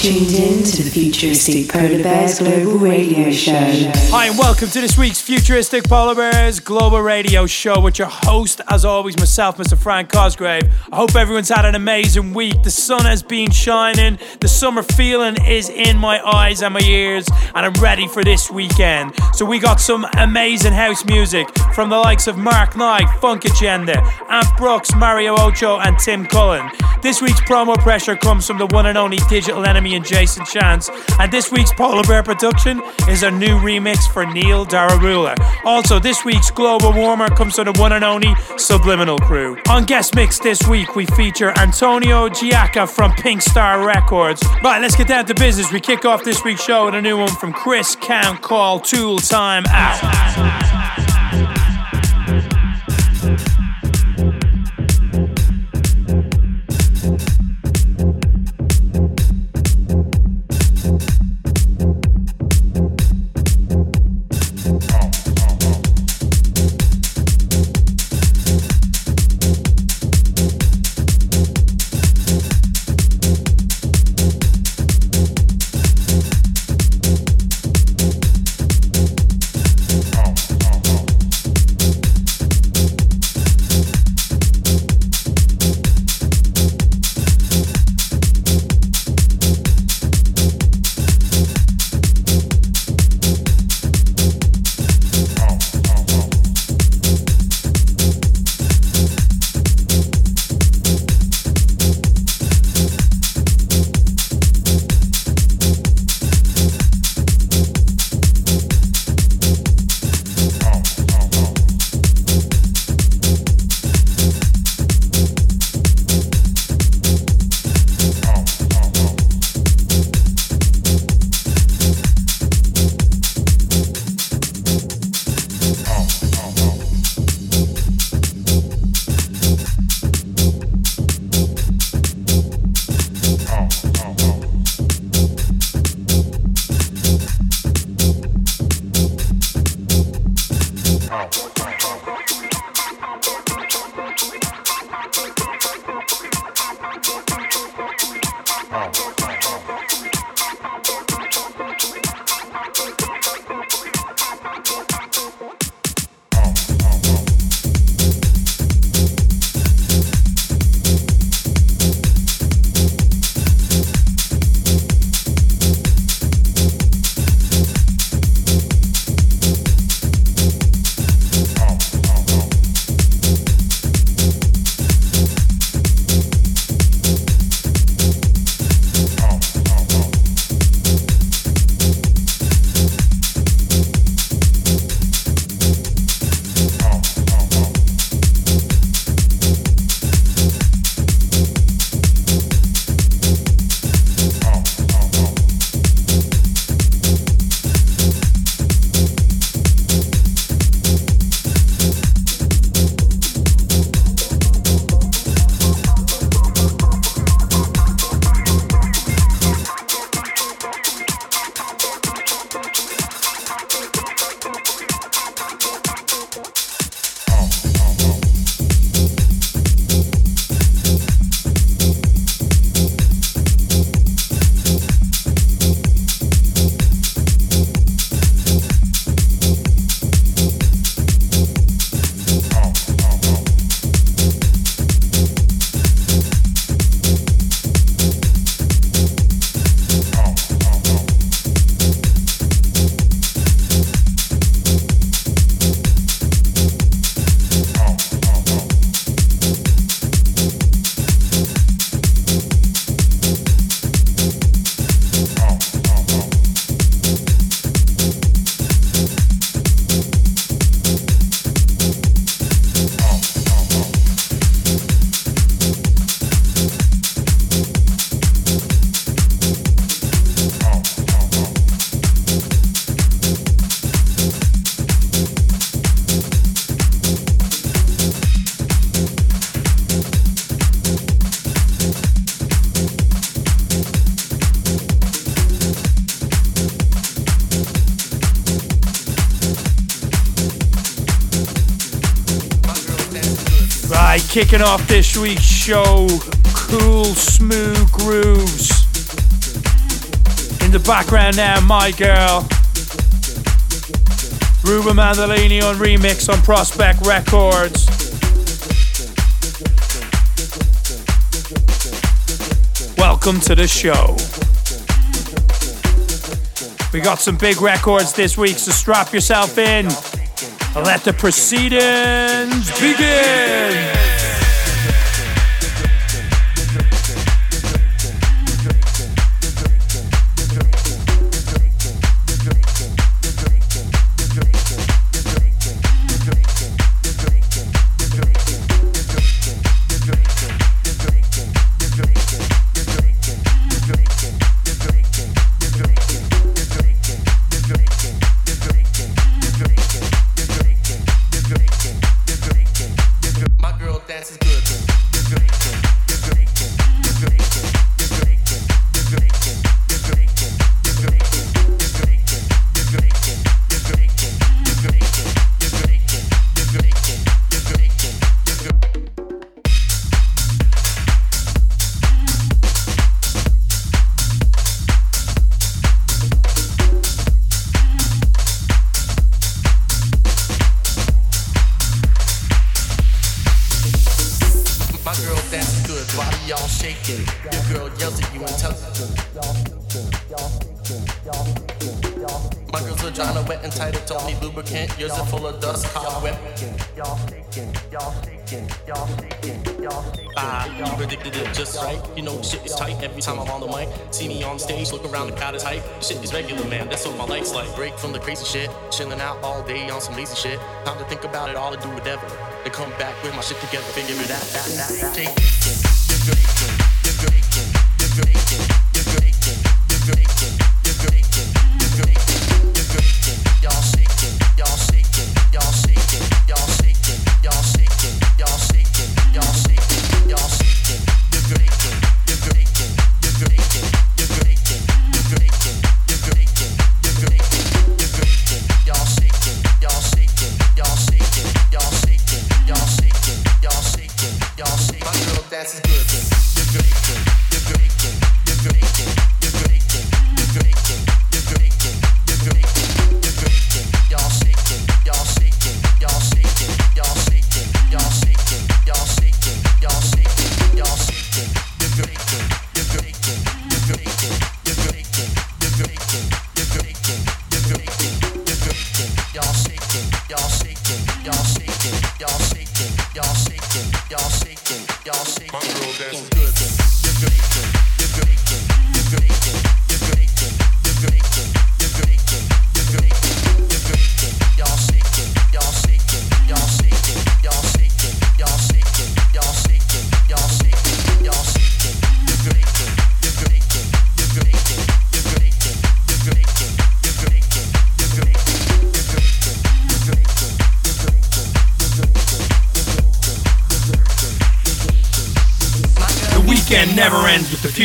tuned in to the Futuristic Polar Bears Global Radio Show. Hi, and welcome to this week's Futuristic Polar Bears Global Radio Show with your host, as always, myself, Mr. Frank Cosgrave. I hope everyone's had an amazing week. The sun has been shining, the summer feeling is in my eyes and my ears, and I'm ready for this weekend. So, we got some amazing house music from the likes of Mark Knight, Funkagenda, Ant Brooks, Mario Ochoa, and Tim Cullen. This week's promo pressure comes from the one and only Digital Enemy and Jason Chance. And this week's Polar Bear production is a new remix for Neil Dararula. Also, this week's Global Warmer comes from the one and only Subliminal Crew. On guest mix this week, we feature Antonio Giacca from Pink Star Records. Right, let's get down to business. We kick off this week's show with a new one from Chris Count called Tool Time Out. Kicking off this week's show, cool, smooth grooves. In the background now, My Girl. Ruben Mandolini on remix on Prospect Records. Welcome to the show. We got some big records this week, so strap yourself in. Let the proceedings begin.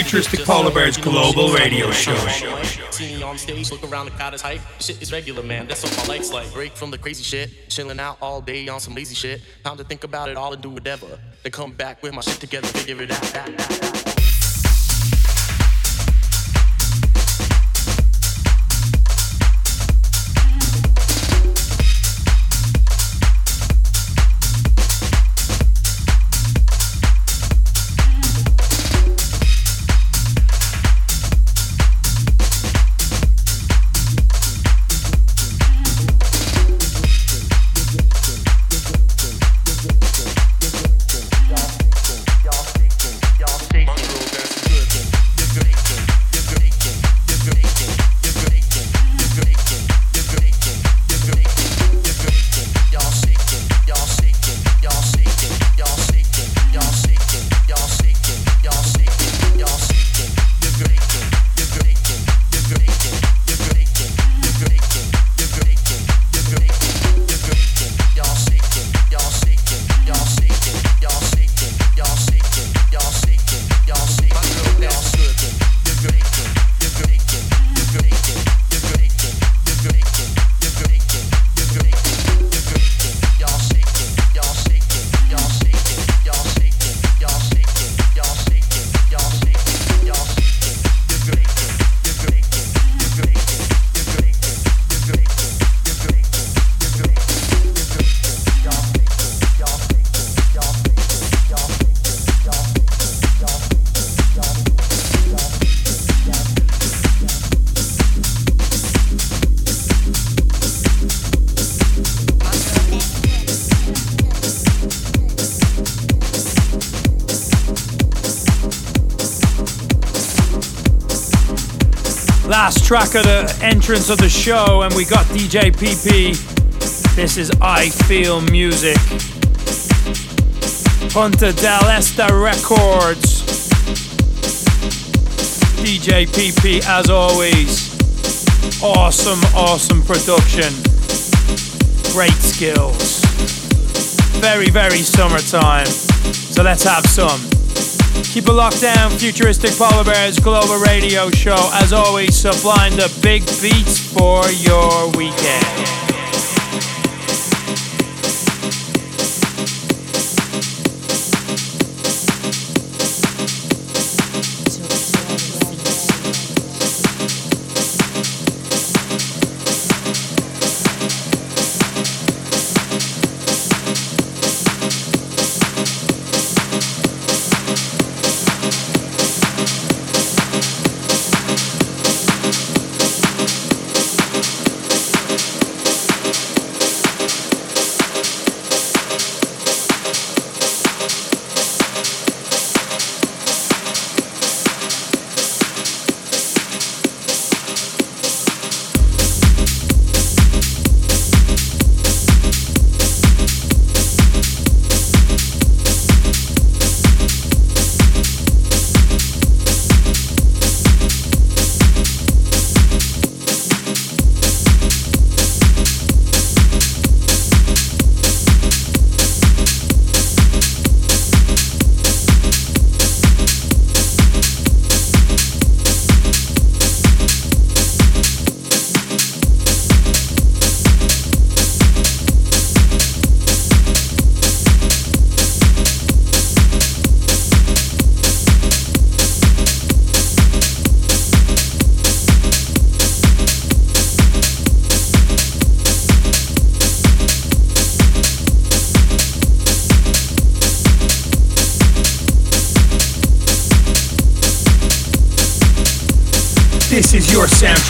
Futuristic polar bears global radio show. See me on stage, look around, the crowd is hype. Shit is regular, man. That's what my life's like. Break from the crazy shit, chilling out all day on some lazy shit. Time to think about it all and do whatever. Then come back with my shit together, figure it out. Track of the entrance of the show, and we got DJ PP. This is I Feel Music. Punta del Este Records. DJ PP, as always. Awesome, awesome production. Great skills. Very, very summertime. So let's have some. Keep it locked down, Futuristic Polar Bears Global Radio Show. As always, supplying the big beats for your weekend.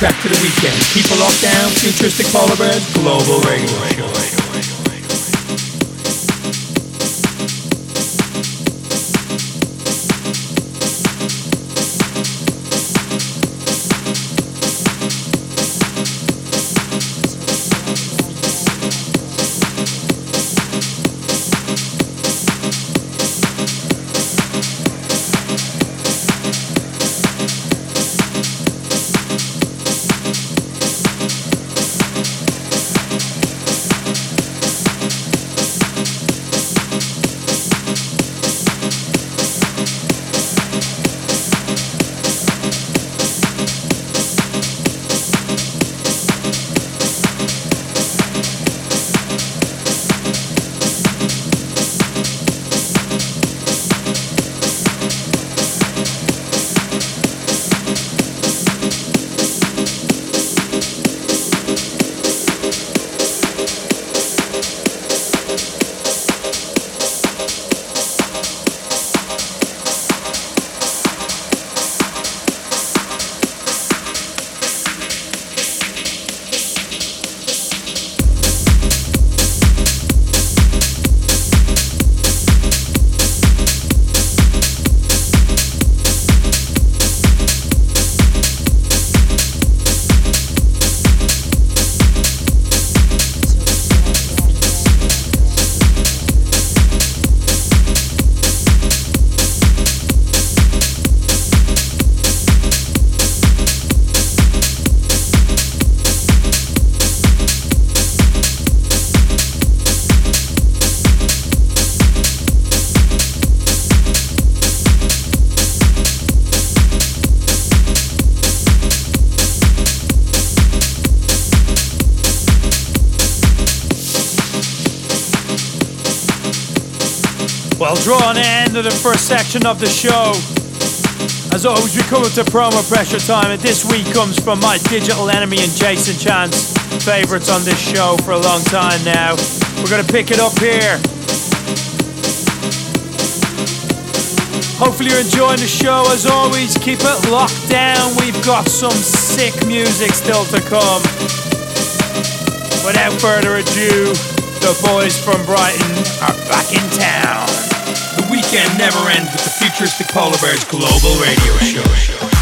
Soundtrack to the weekend. People a lockdown, futuristic polar bears, global radio. Drawing the end of the first section of the show. As always, we come up to promo pressure time, and this week comes from my digital enemy and Jason Chance, favourites on this show for a long time now. We're gonna pick it up here. Hopefully, you're enjoying the show. As always, keep it locked down. We've got some sick music still to come. Without further ado, the boys from Brighton are back in town weekend never ends with the Futuristic Polar Bears Global Radio Show.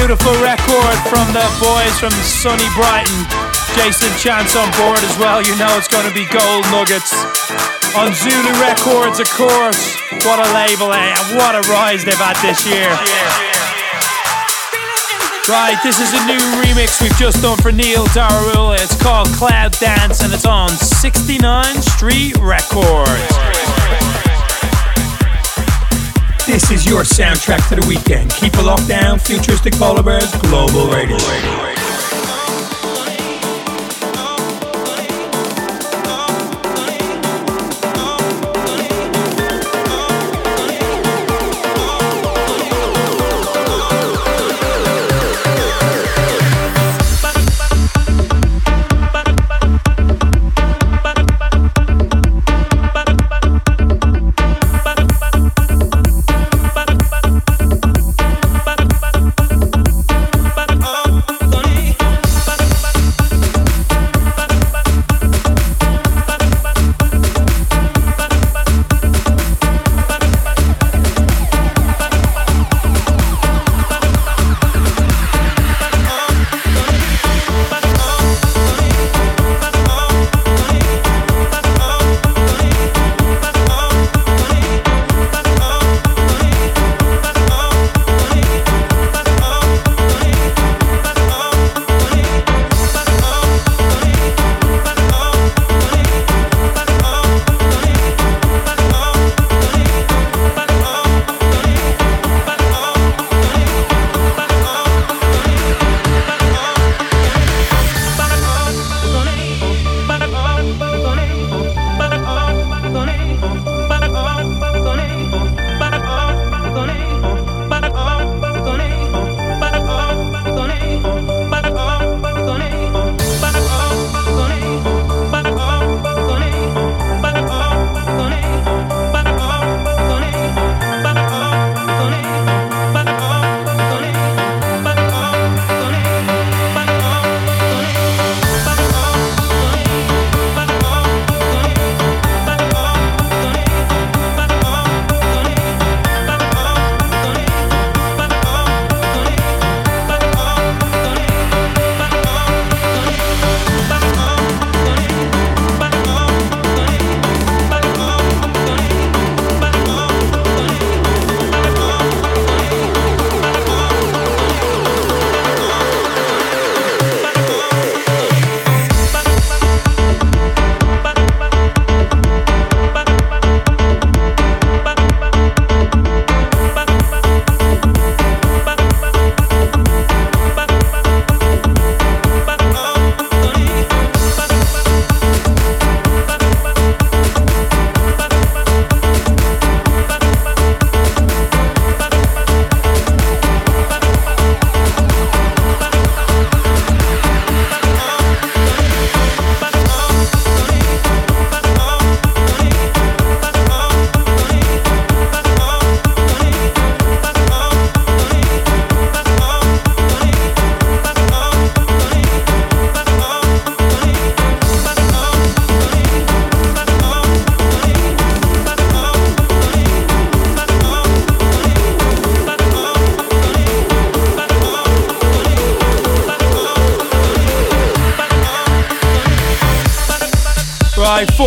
Beautiful record from the boys from sunny Brighton. Jason Chance on board as well. You know it's going to be gold nuggets. On Zulu Records, of course. What a label, eh? What a rise they've had this year. Right, this is a new remix we've just done for Neil Darula. It's called Cloud Dance and it's on 69 Street Records. This is your soundtrack to the weekend. Keep a lockdown, futuristic polar bears, global radio.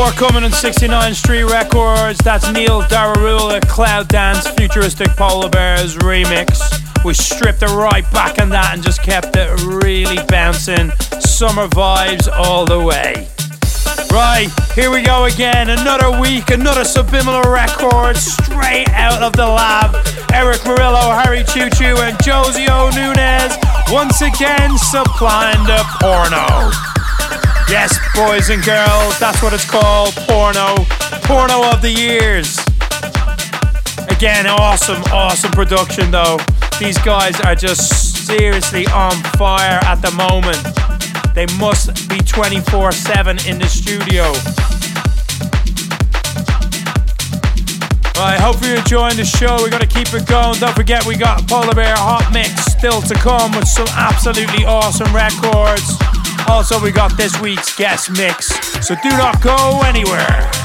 Right, forthcoming on 69 Street Records. That's Neil Dararula, Cloud Dance, Futuristic Polar Bears remix. We stripped it right back on that and just kept it really bouncing. Summer vibes all the way. Right, here we go again. Another week, another subliminal record straight out of the lab. Erick Morillo, Harry Choo Choo, and Josio Nunez once again supplying the porno. Yes, boys and girls, that's what it's called porno. Porno of the years. Again, awesome, awesome production though. These guys are just seriously on fire at the moment. They must be 24 7 in the studio. Right, hope you're enjoying the show. We gotta keep it going. Don't forget, we got Polar Bear Hot Mix still to come with some absolutely awesome records. Also, we got this week's guest mix, so do not go anywhere.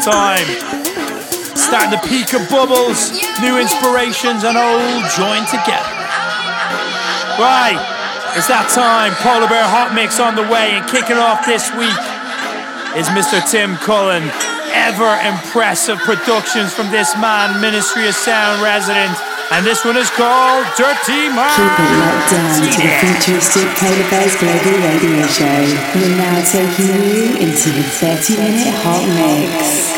Time. Starting to peak of bubbles, new inspirations, and old joined together. Right, it's that time. Polar Bear Hot Mix on the way, and kicking off this week is Mr. Tim Cullen. Ever impressive productions from this man, Ministry of Sound resident. And this one is called Dirty Mind. Keep it locked down to the futuristic Polar Bears Global Radio Show. We're now taking you into the 30 minute hot mix.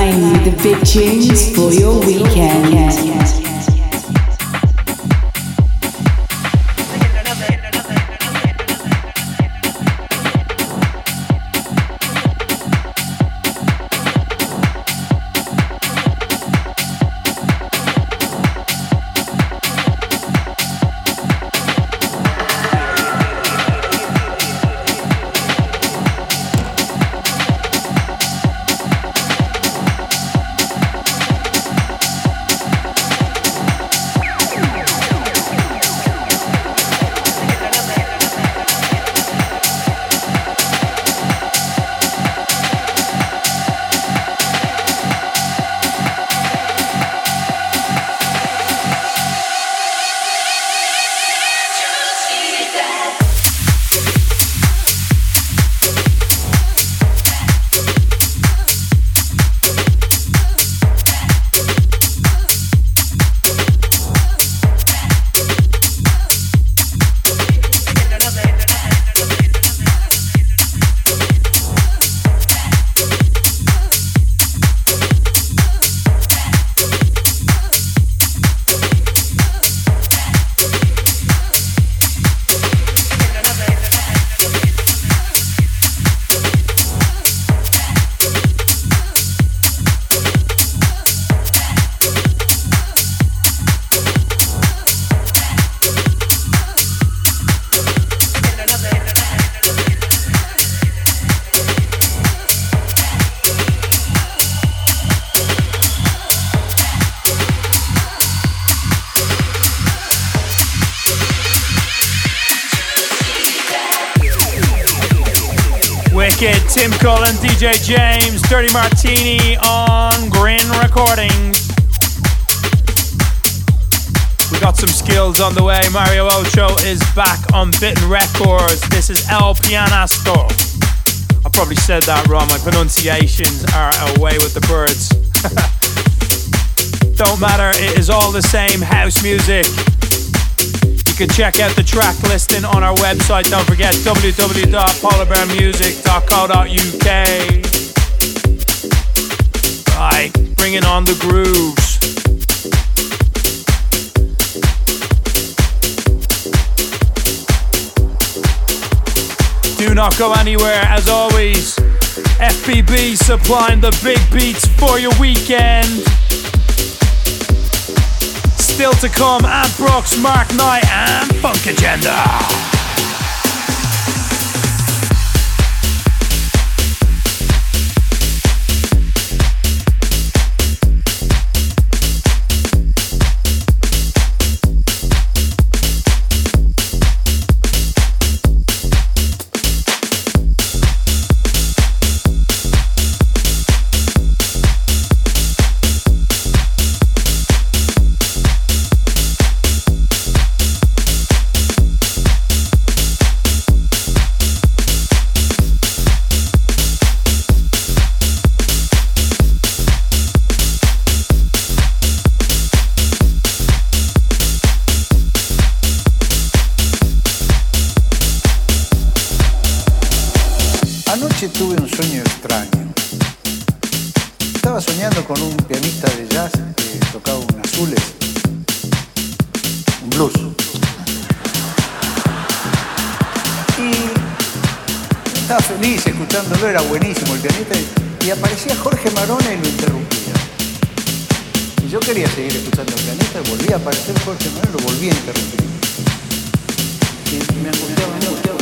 You the big tunes for your weekend. James, Dirty Martini on Grin Recordings. We got some skills on the way. Mario Ochoa is back on Bitten Records. This is El Pianasto. I probably said that wrong. My pronunciations are away with the birds. Don't matter, it is all the same house music. Can check out the track listing on our website. Don't forget www.polarbearmusic.co.uk. Right, bringing on the grooves. Do not go anywhere. As always, FBB supplying the big beats for your weekend. Still to come, Ant Brooks, Mark Knight, and Funkagenda. Estaba soñando con un pianista de jazz que tocaba un azules, un blues. Y estaba feliz escuchándolo, era buenísimo el pianista, y aparecía Jorge Marona y lo interrumpía. Y yo quería seguir escuchando al pianista, y volvía a aparecer Jorge Marona y lo volvía a interrumpir. Y me angustiaba, me angustiaba.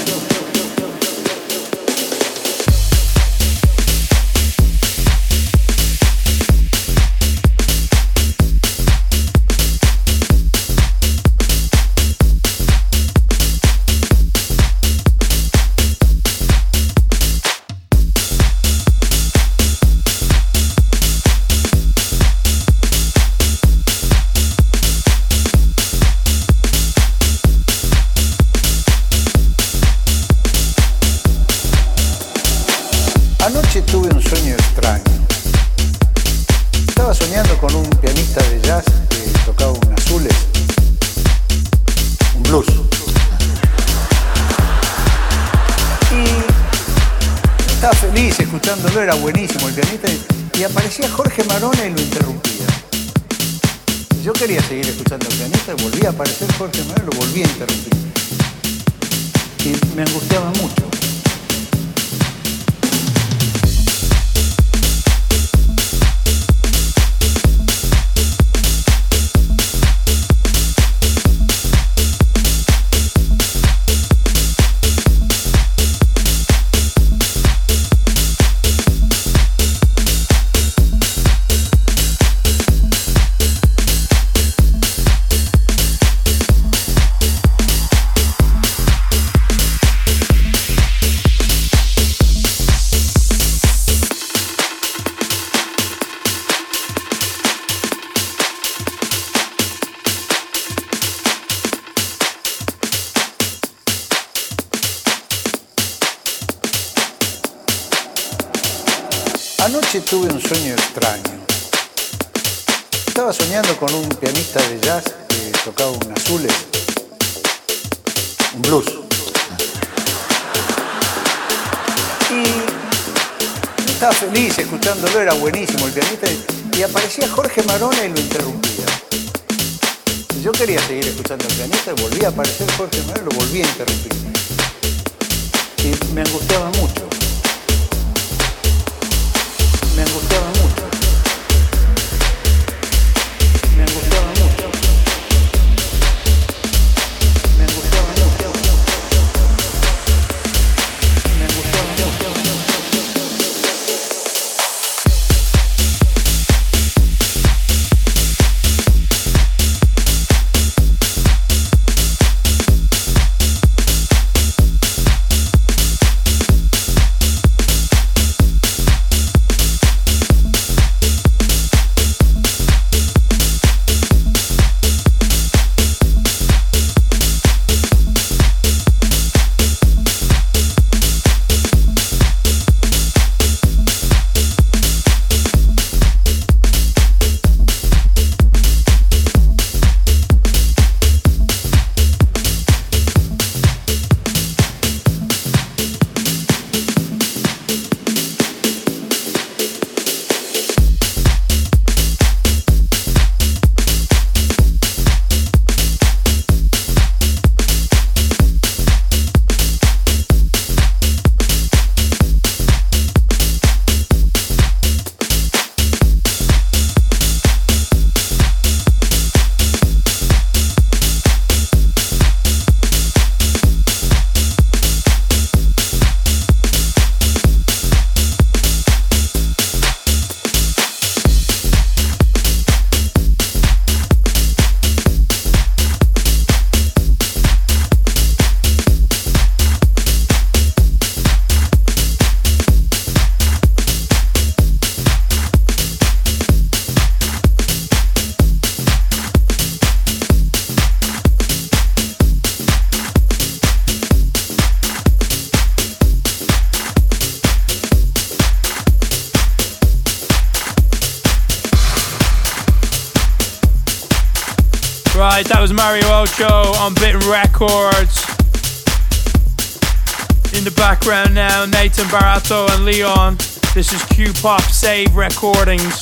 Justin Barato and Leon. This is Q Pop Save Recordings.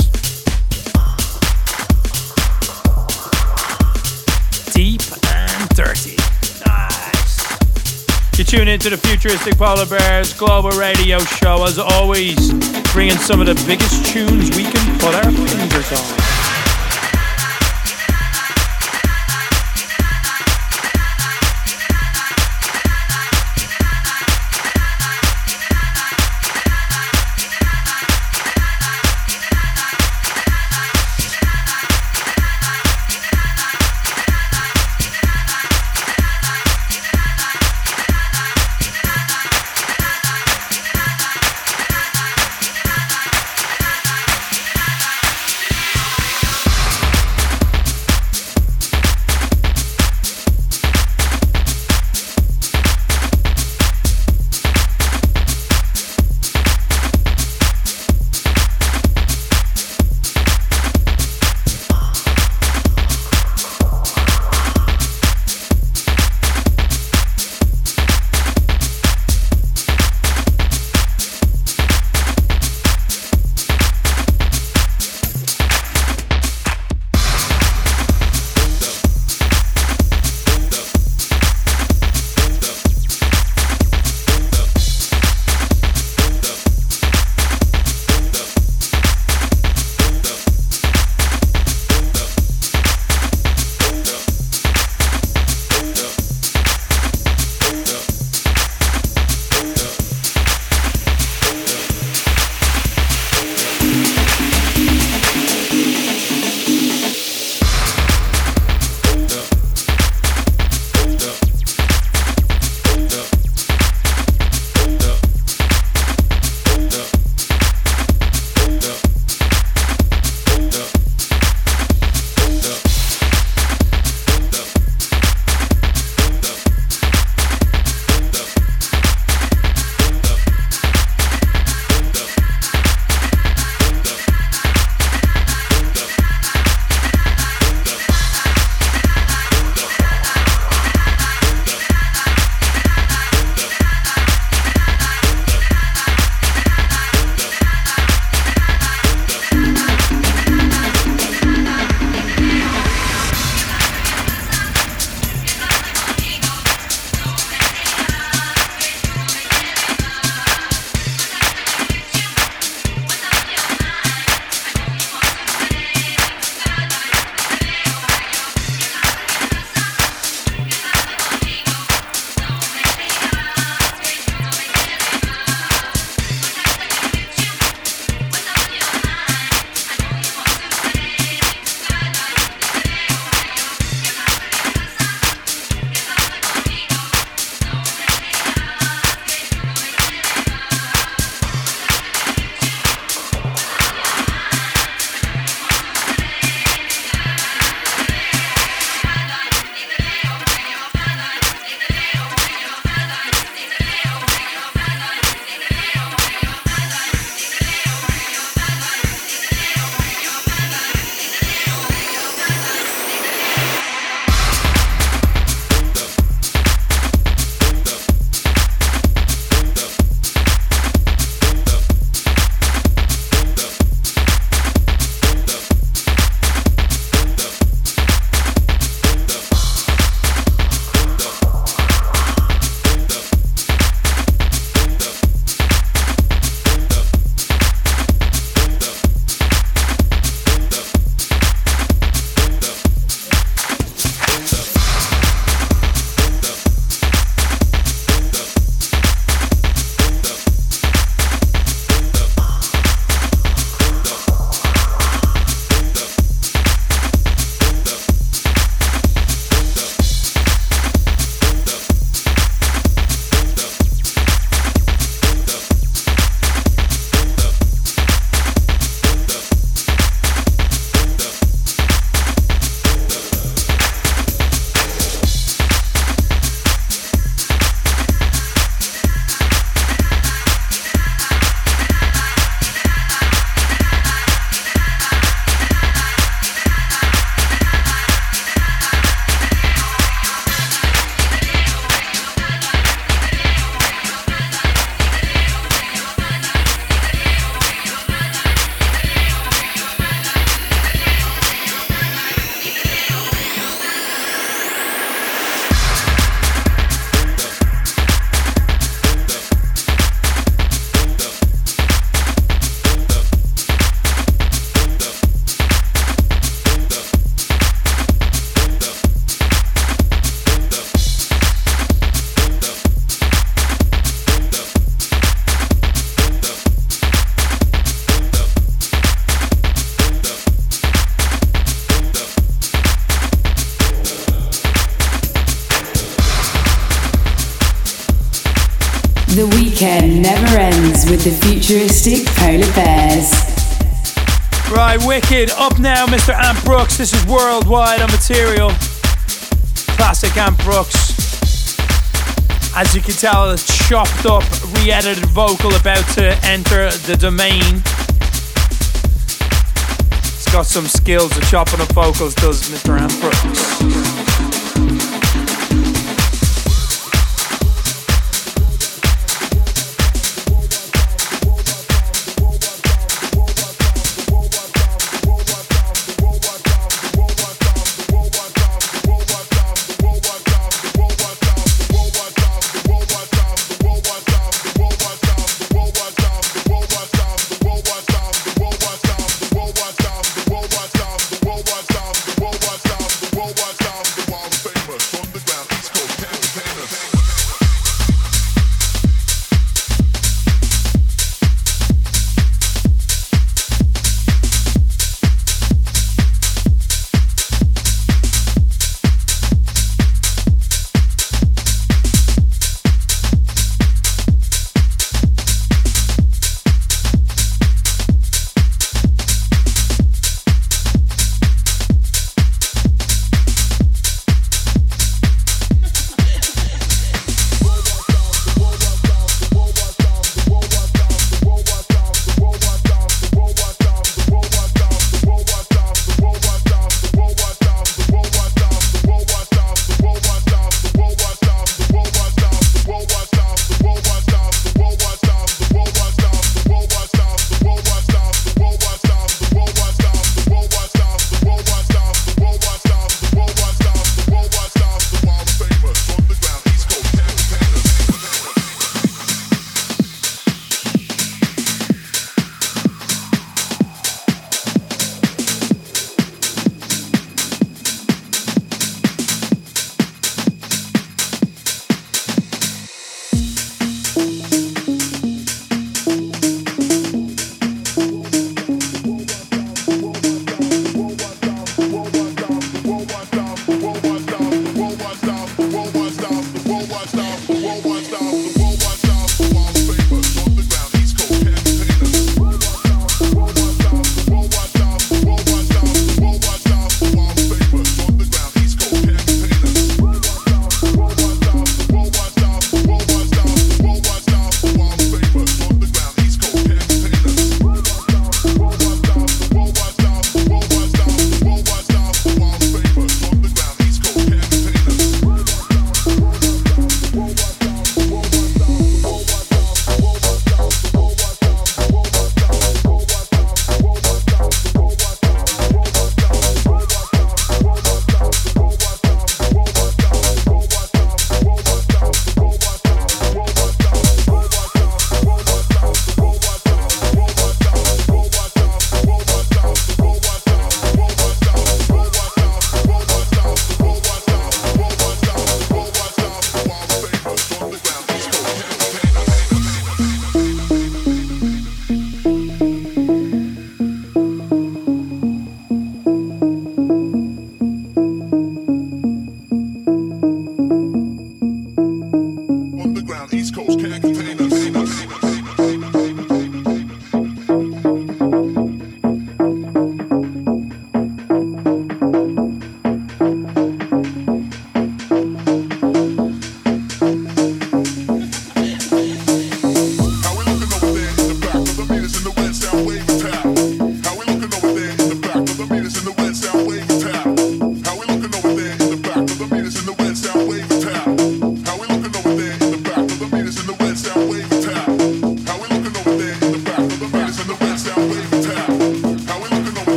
Deep and dirty. Nice. You tune into the futuristic Polar Bears Global Radio Show as always, bringing some of the biggest tunes we can put our fingers on. Worldwide on material. Classic Ant Brooks. As you can tell, a chopped up, re edited vocal about to enter the domain. It's got some skills of chopping up vocals, does Mr. Ant Brooks.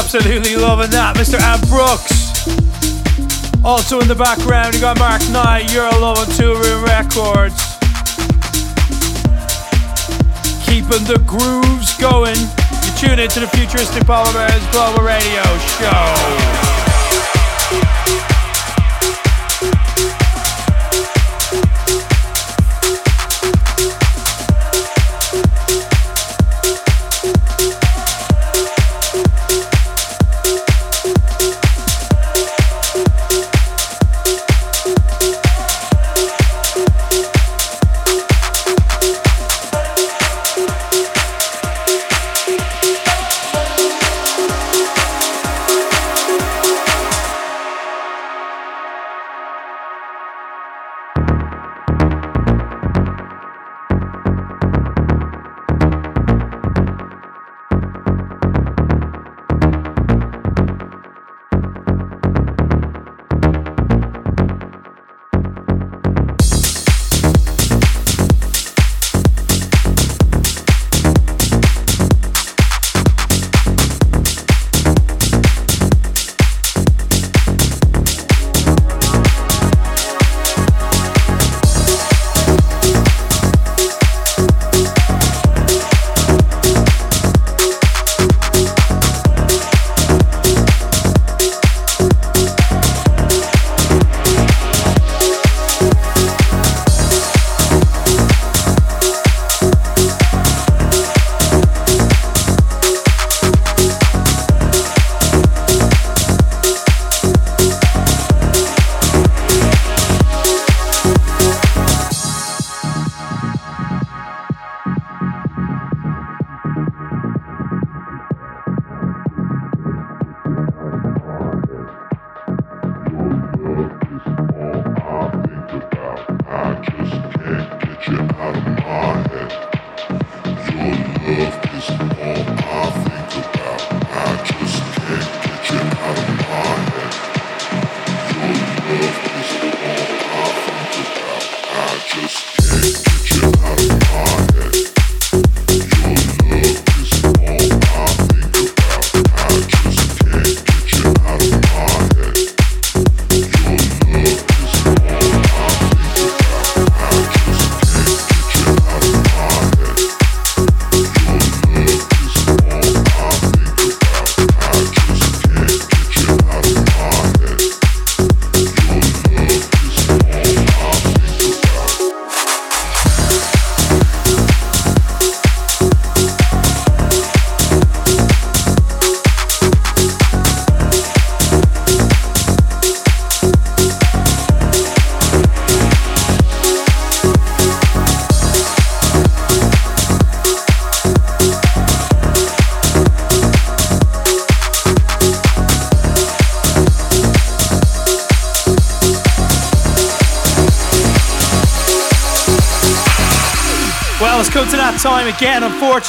Absolutely loving that, Mr. Ant Brooks. Also in the background, you got Mark Knight, You're loving Toolroom Records. Keeping the grooves going. You tune into the Futuristic Polar Bears Global Radio Show.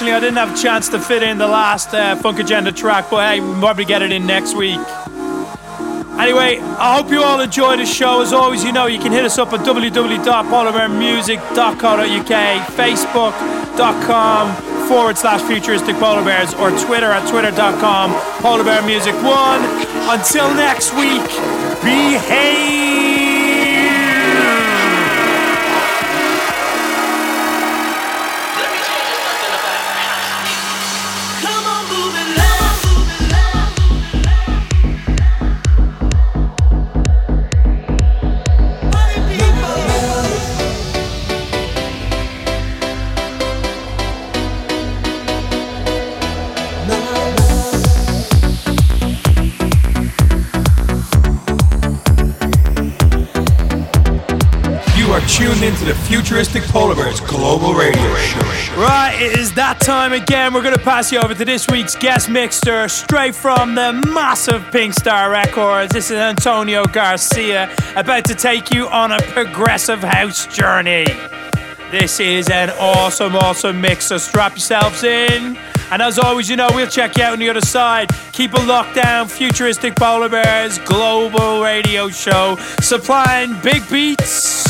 Unfortunately, I didn't have a chance to fit in the last uh, Funkagenda track, but hey, we'll probably get it in next week. Anyway, I hope you all enjoy the show. As always, you know you can hit us up at www.polarbearmusic.co.uk, facebook.com forward slash futuristic polar bears, or Twitter at twitter.com polarbearmusic1. Until next week, behave. Futuristic Polar Bears Global Radio Show. Right, it is that time again. We're going to pass you over to this week's guest mixer, straight from the massive Pink Star Records. This is Antonio Giacca, about to take you on a progressive house journey. This is an awesome, awesome mix, so strap yourselves in. And as always, you know, we'll check you out on the other side. Keep a lockdown, futuristic polar bears, global radio show, supplying big beats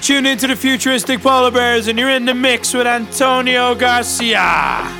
You tune into the futuristic polar bears and you're in the mix with Antonio Giacca.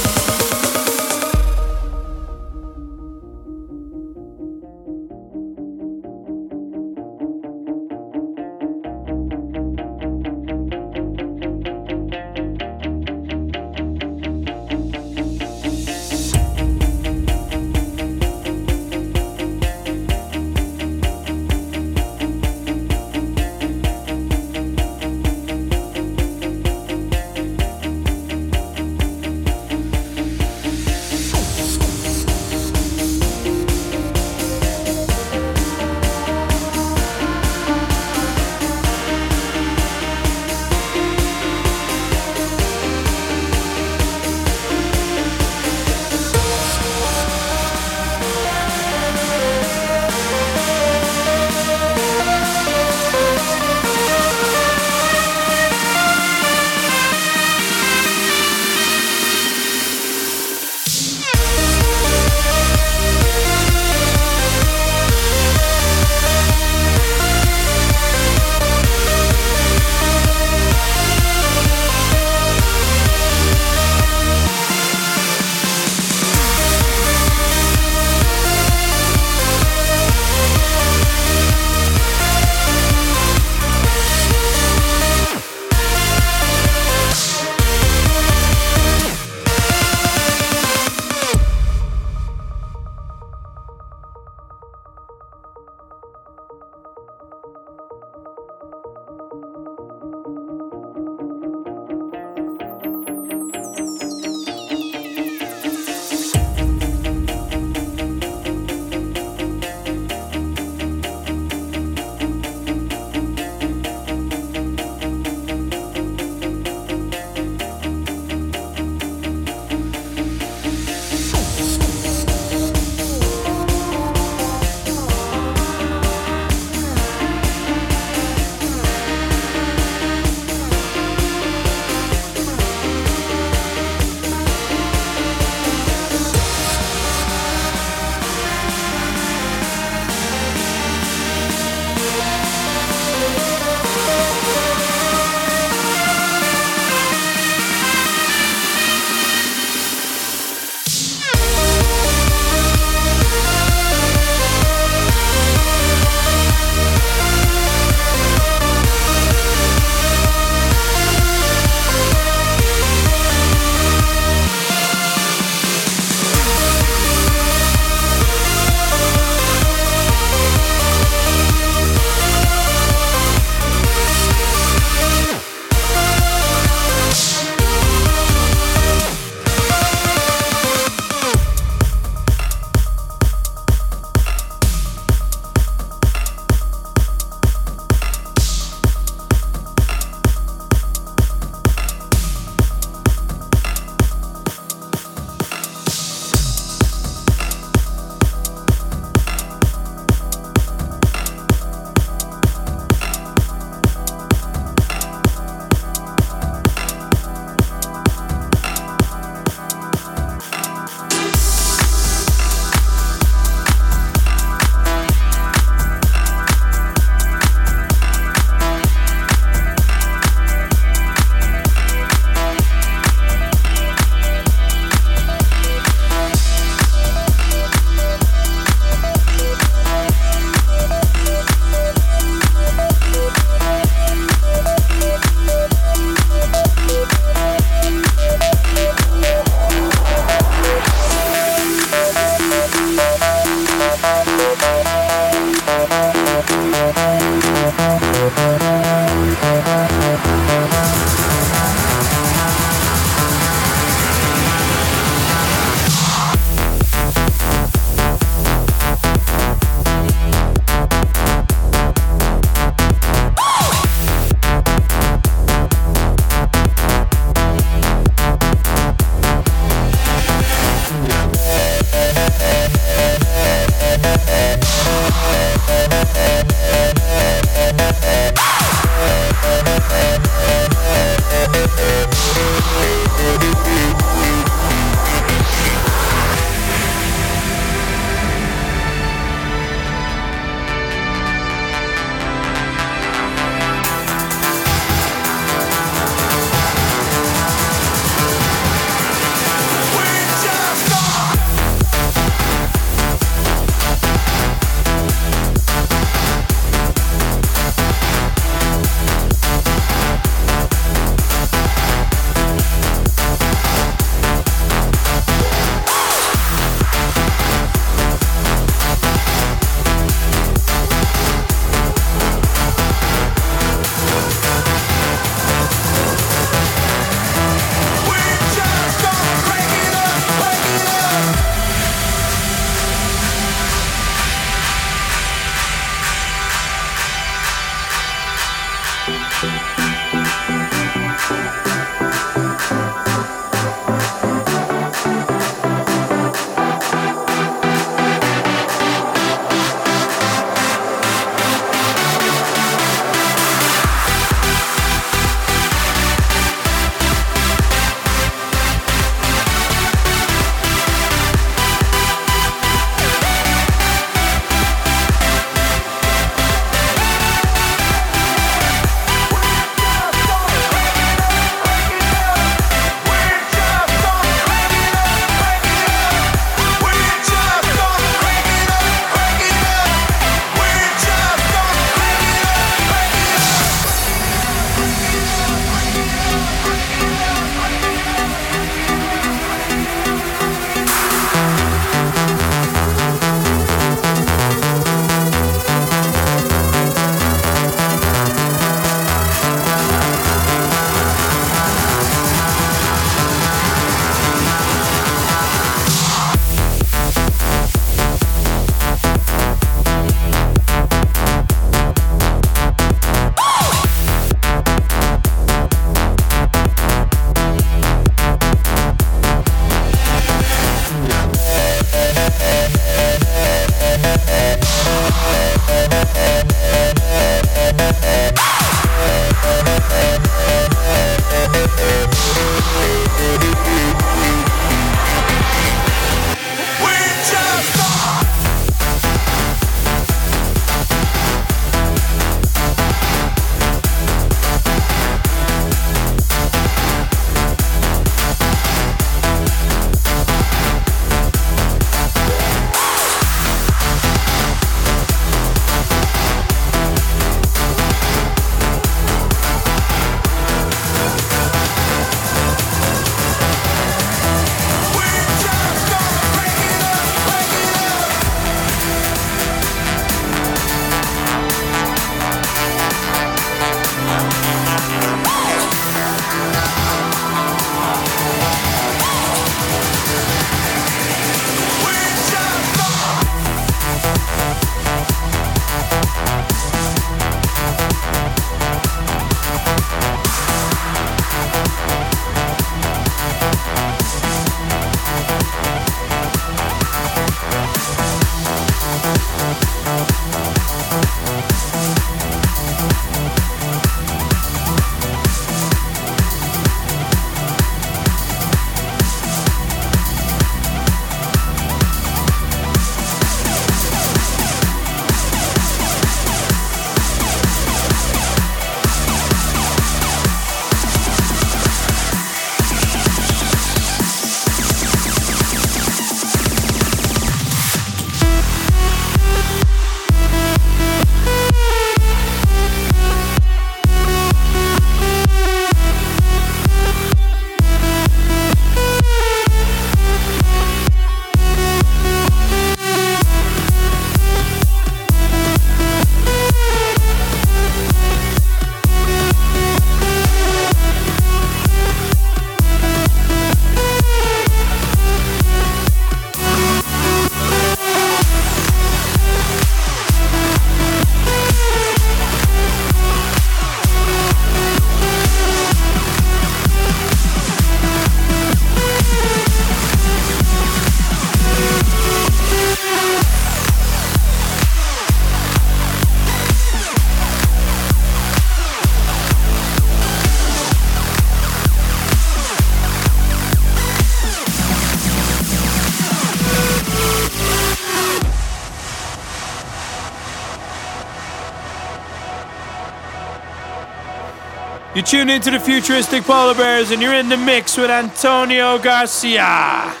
You tune into the futuristic polar bears and you're in the mix with Antonio Giacca.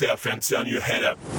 Yourself and turn your head up.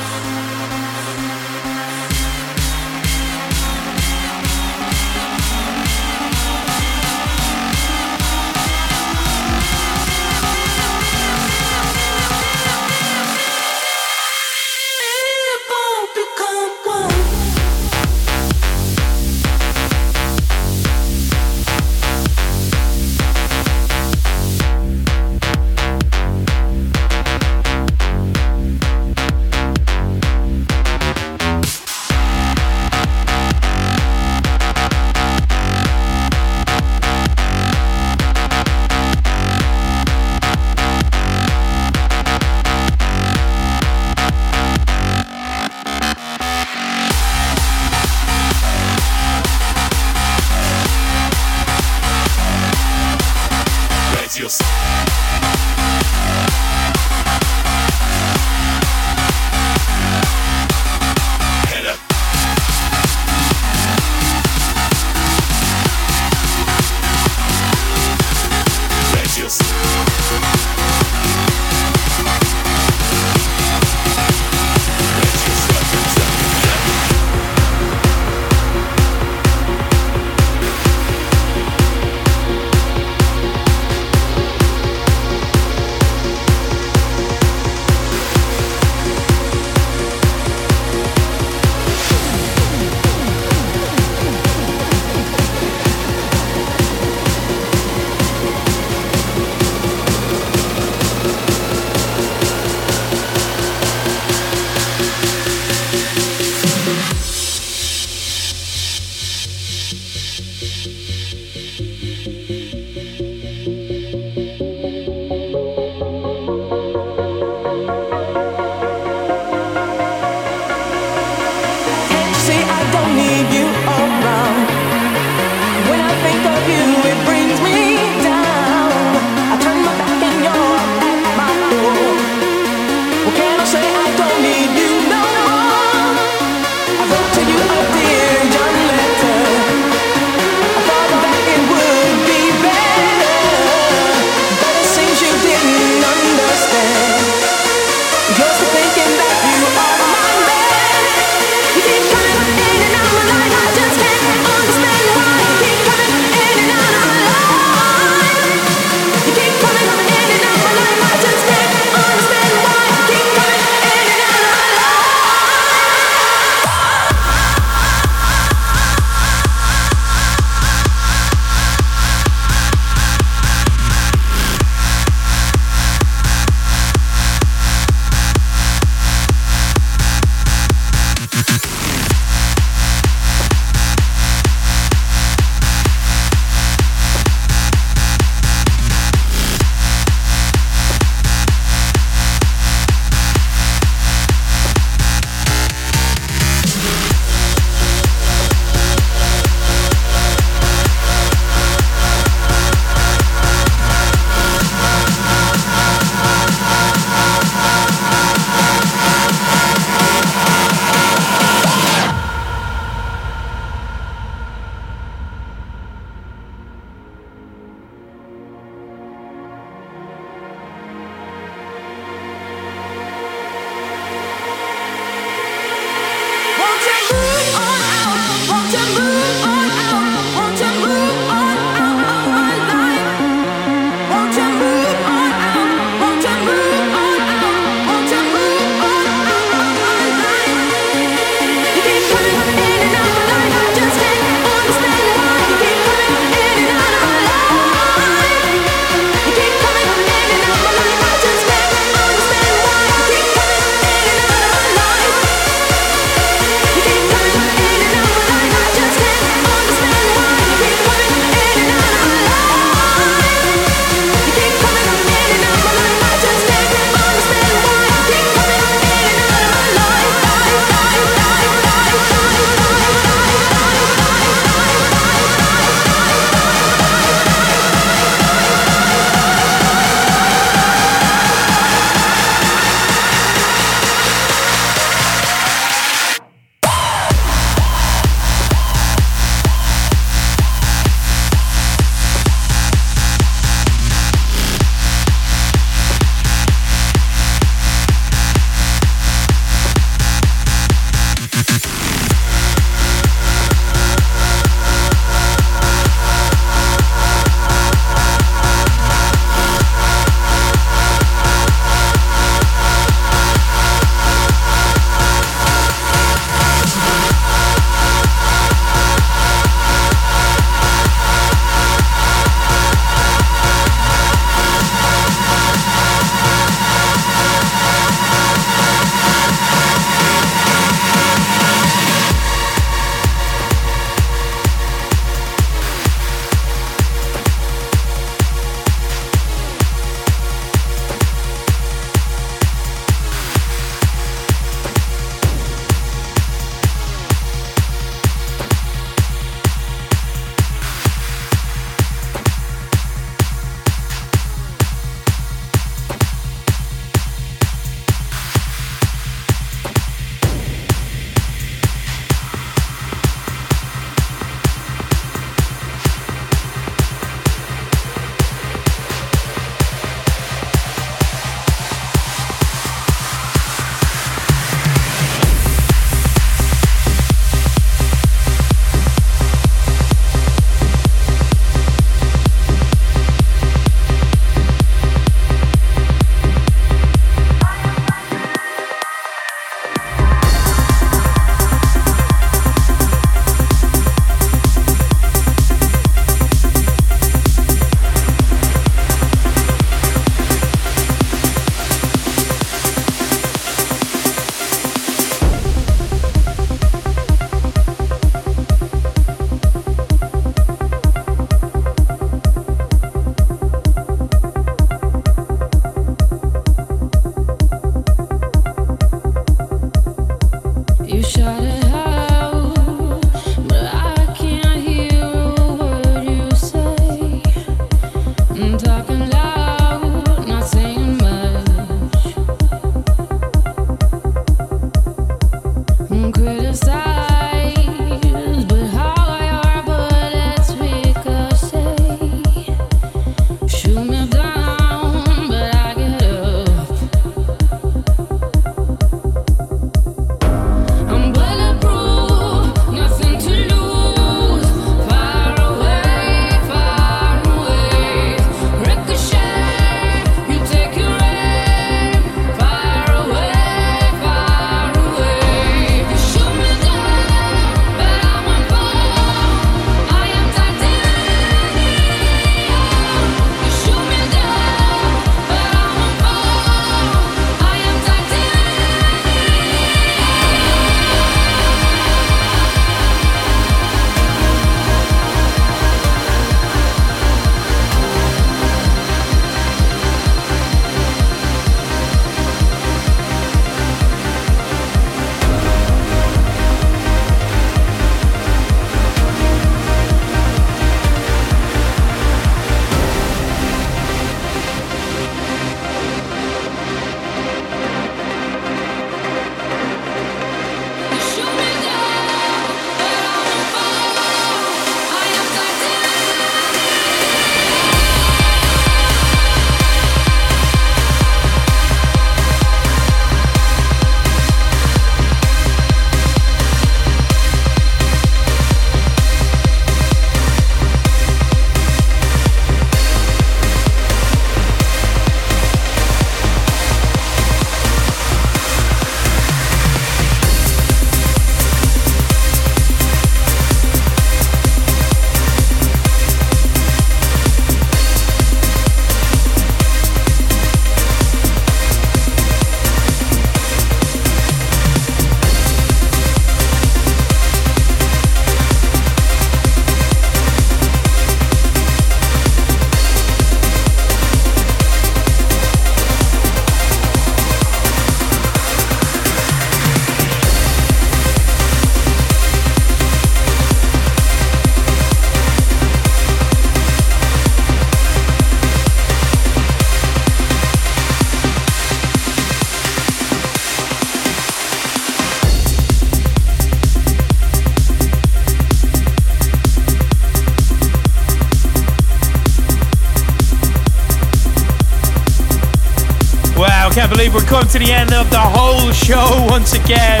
We're coming to the end of the whole show once again.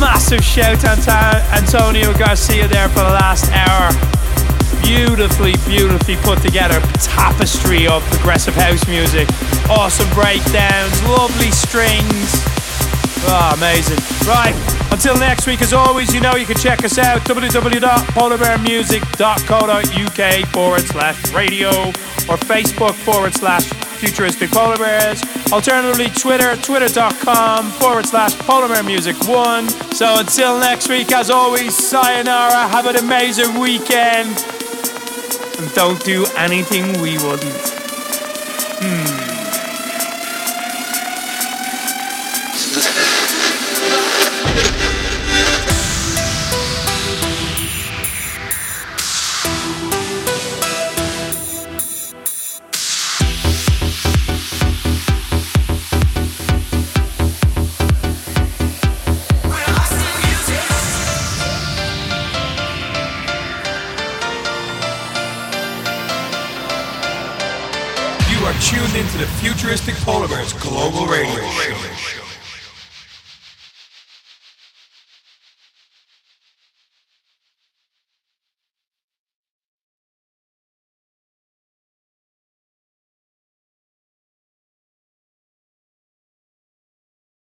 Massive shout out to Antonio Giacca there for the last hour. Beautifully, beautifully put together tapestry of progressive house music. Awesome breakdowns, lovely strings. Oh, amazing. Right, until next week, as always, you know you can check us out www.polarbearmusic.co.uk forward slash radio or Facebook forward slash futuristic polar bears. Alternatively, Twitter, twitter.com forward slash polar bear music one. So until next week, as always, sayonara. Have an amazing weekend. And don't do anything we wouldn't. Hmm.